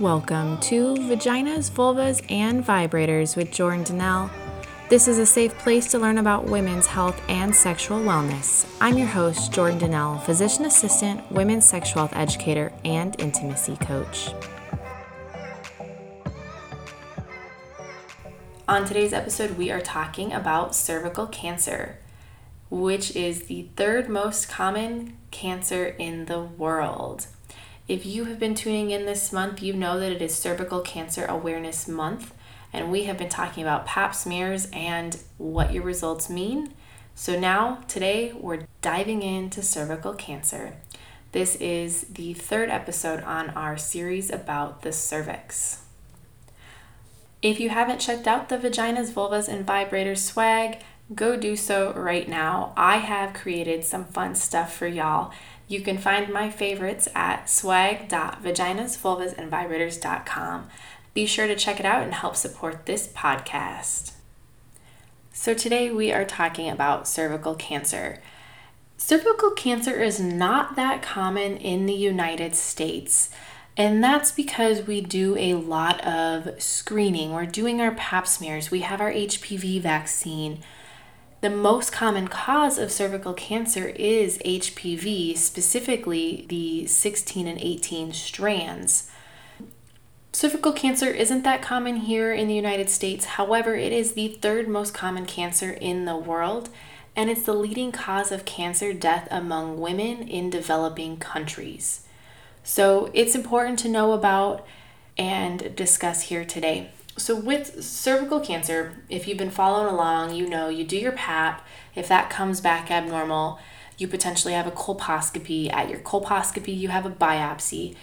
Welcome to Vaginas, Vulvas, and Vibrators with Jordan D'Nelle. This is a safe place to learn about women's health and sexual wellness. I'm your host, Jordan D'Nelle, physician assistant, women's sexual health educator, and intimacy coach. On today's episode, we are talking about cervical cancer, which is the third most common cancer in the world. If you have been tuning in this month, you know that it is Cervical Cancer Awareness Month, and we have been talking about pap smears and what your results mean. So, now today we're diving into cervical cancer. This is the third episode on our series about the cervix. If you haven't checked out the Vaginas, Vulvas, and Vibrators swag, go do so right now. I have created some fun stuff for y'all you can find my favorites at swag.vaginasvulvasandvibrators.com. Be sure to check it out and help support this podcast. So, today we are talking about cervical cancer. Cervical cancer is not that common in the United States, and that's because we do a lot of screening. We're doing our pap smears, we have our HPV vaccine the most common cause of cervical cancer is HPV, specifically the 16 and 18 strands. Cervical cancer isn't that common here in the United States. However, it is the third most common cancer in the world, and it's the leading cause of cancer death among women in developing countries. So it's important to know about and discuss here today. So, with cervical cancer, if you've been following along, you know you do your PAP. If that comes back abnormal, you potentially have a colposcopy. At your colposcopy, you have a biopsy.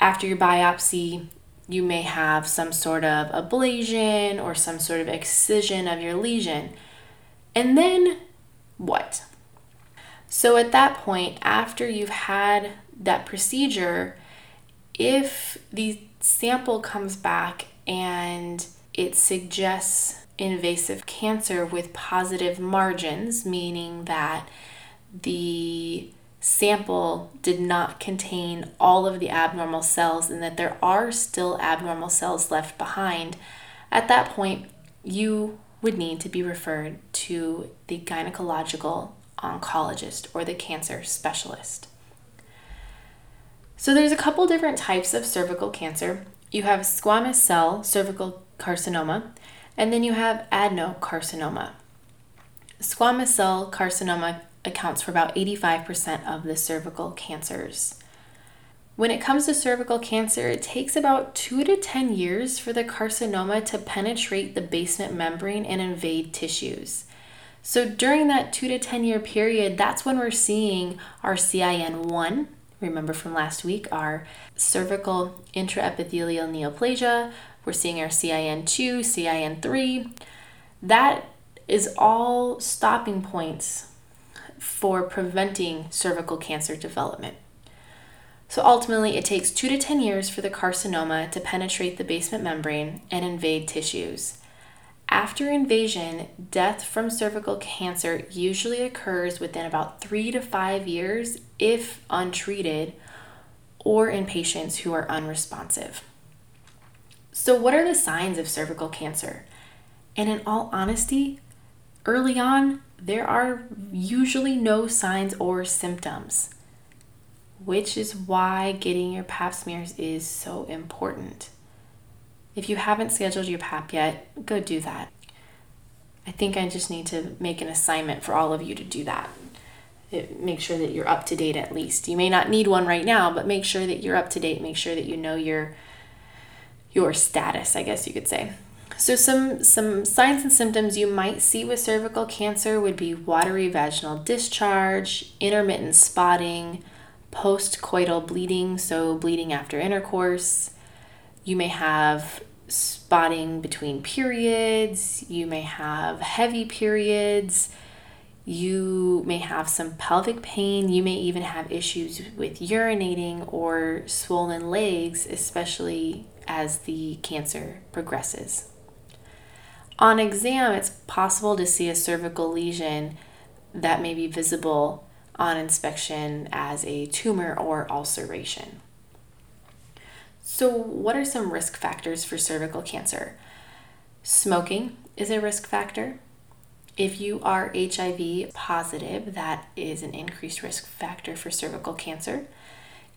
After your biopsy, you may have some sort of ablation or some sort of excision of your lesion. And then what? So, at that point, after you've had that procedure, if the sample comes back and it suggests invasive cancer with positive margins, meaning that the sample did not contain all of the abnormal cells and that there are still abnormal cells left behind, at that point, you would need to be referred to the gynecological oncologist or the cancer specialist. So, there's a couple different types of cervical cancer you have squamous cell cervical carcinoma, and then you have adenocarcinoma. Squamous cell carcinoma accounts for about 85% of the cervical cancers. When it comes to cervical cancer, it takes about 2 to 10 years for the carcinoma to penetrate the basement membrane and invade tissues. So during that 2 to 10 year period, that's when we're seeing our CIN1, remember from last week, our cervical intraepithelial neoplasia. We're seeing our CIN2, CIN3. That is all stopping points for preventing cervical cancer development. So ultimately, it takes 2 to 10 years for the carcinoma to penetrate the basement membrane and invade tissues. After invasion, death from cervical cancer usually occurs within about three to five years if untreated or in patients who are unresponsive. So, what are the signs of cervical cancer? And in all honesty, early on, there are usually no signs or symptoms, which is why getting your pap smears is so important. If you haven't scheduled your PAP yet, go do that. I think I just need to make an assignment for all of you to do that. It, make sure that you're up to date at least. You may not need one right now, but make sure that you're up to date. Make sure that you know your your status, I guess you could say. So some some signs and symptoms you might see with cervical cancer would be watery vaginal discharge, intermittent spotting, postcoital bleeding, so bleeding after intercourse, you may have spotting between periods, you may have heavy periods, you may have some pelvic pain, you may even have issues with urinating or swollen legs, especially as the cancer progresses. On exam, it's possible to see a cervical lesion that may be visible on inspection as a tumor or ulceration. So, what are some risk factors for cervical cancer? Smoking is a risk factor. If you are HIV positive, that is an increased risk factor for cervical cancer.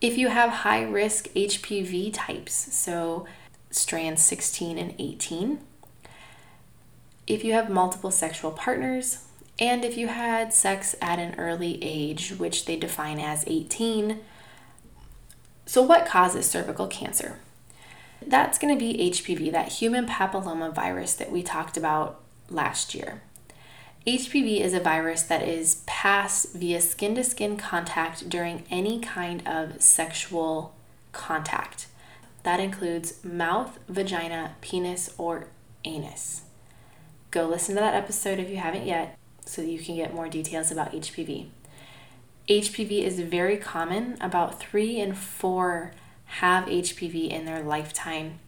If you have high risk HPV types, so strands 16 and 18, if you have multiple sexual partners, and if you had sex at an early age, which they define as 18. So, what causes cervical cancer? That's going to be HPV, that human papilloma virus that we talked about last year. HPV is a virus that is passed via skin to skin contact during any kind of sexual contact. That includes mouth, vagina, penis, or anus. Go listen to that episode if you haven't yet so you can get more details about HPV. HPV is very common. About three in four have HPV in their lifetime.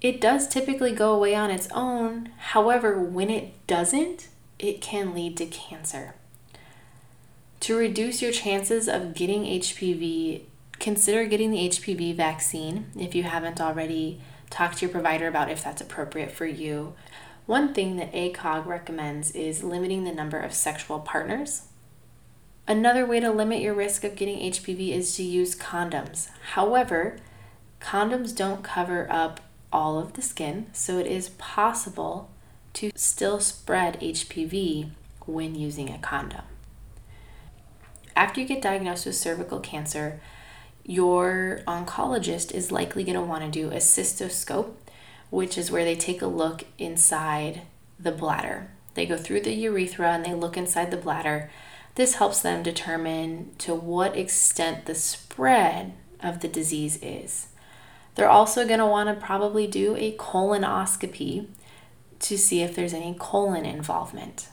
It does typically go away on its own. However, when it doesn't, it can lead to cancer. To reduce your chances of getting HPV, consider getting the HPV vaccine if you haven't already talked to your provider about if that's appropriate for you. One thing that ACOG recommends is limiting the number of sexual partners. Another way to limit your risk of getting HPV is to use condoms. However, condoms don't cover up all of the skin, so it is possible to still spread HPV when using a condom. After you get diagnosed with cervical cancer, your oncologist is likely going to want to do a cystoscope which is where they take a look inside the bladder. They go through the urethra and they look inside the bladder. This helps them determine to what extent the spread of the disease is. They're also going to want to probably do a colonoscopy to see if there's any colon involvement.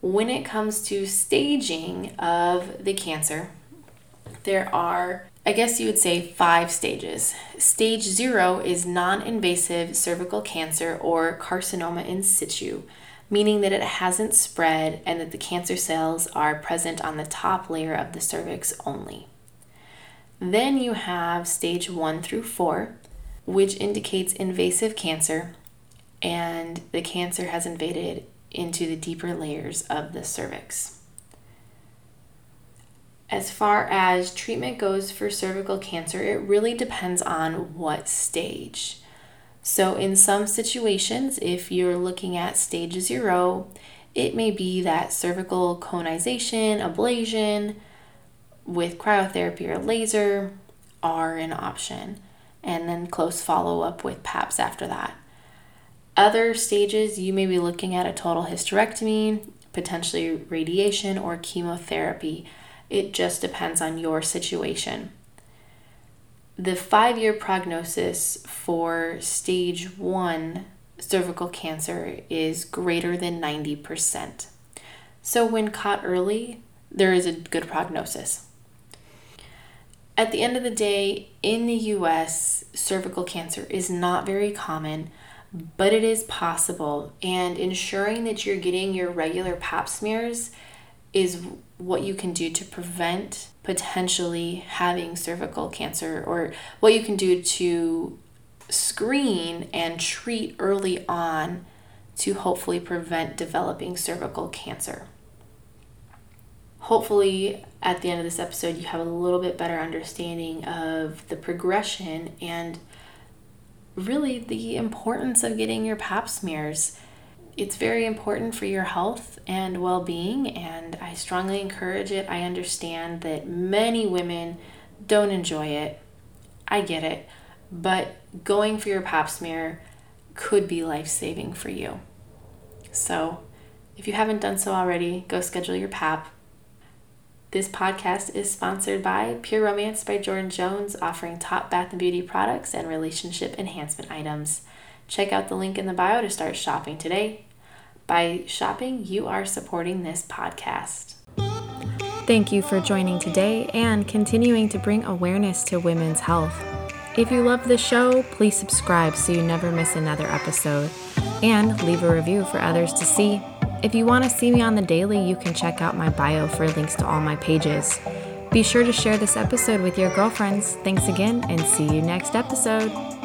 When it comes to staging of the cancer, there are I guess you would say five stages. Stage zero is non invasive cervical cancer or carcinoma in situ, meaning that it hasn't spread and that the cancer cells are present on the top layer of the cervix only. Then you have stage one through four, which indicates invasive cancer, and the cancer has invaded into the deeper layers of the cervix. As far as treatment goes for cervical cancer, it really depends on what stage. So, in some situations, if you're looking at stage zero, it may be that cervical conization, ablation with cryotherapy or laser are an option, and then close follow up with PAPs after that. Other stages, you may be looking at a total hysterectomy, potentially radiation, or chemotherapy it just depends on your situation. The five year prognosis for stage one cervical cancer is greater than 90%. So, when caught early, there is a good prognosis. At the end of the day, in the US, cervical cancer is not very common, but it is possible. And ensuring that you're getting your regular pap smears is what you can do to prevent potentially having cervical cancer or what you can do to screen and treat early on to hopefully prevent developing cervical cancer. Hopefully, at the end of this episode, you have a little bit better understanding of the progression and really the importance of getting your pap smears it's very important for your health and well being, and I strongly encourage it. I understand that many women don't enjoy it. I get it. But going for your pap smear could be life saving for you. So, if you haven't done so already, go schedule your pap. This podcast is sponsored by Pure Romance by Jordan Jones, offering top bath and beauty products and relationship enhancement items. Check out the link in the bio to start shopping today. By shopping, you are supporting this podcast. Thank you for joining today and continuing to bring awareness to women's health. If you love the show, please subscribe so you never miss another episode and leave a review for others to see. If you want to see me on the daily, you can check out my bio for links to all my pages. Be sure to share this episode with your girlfriends. Thanks again, and see you next episode.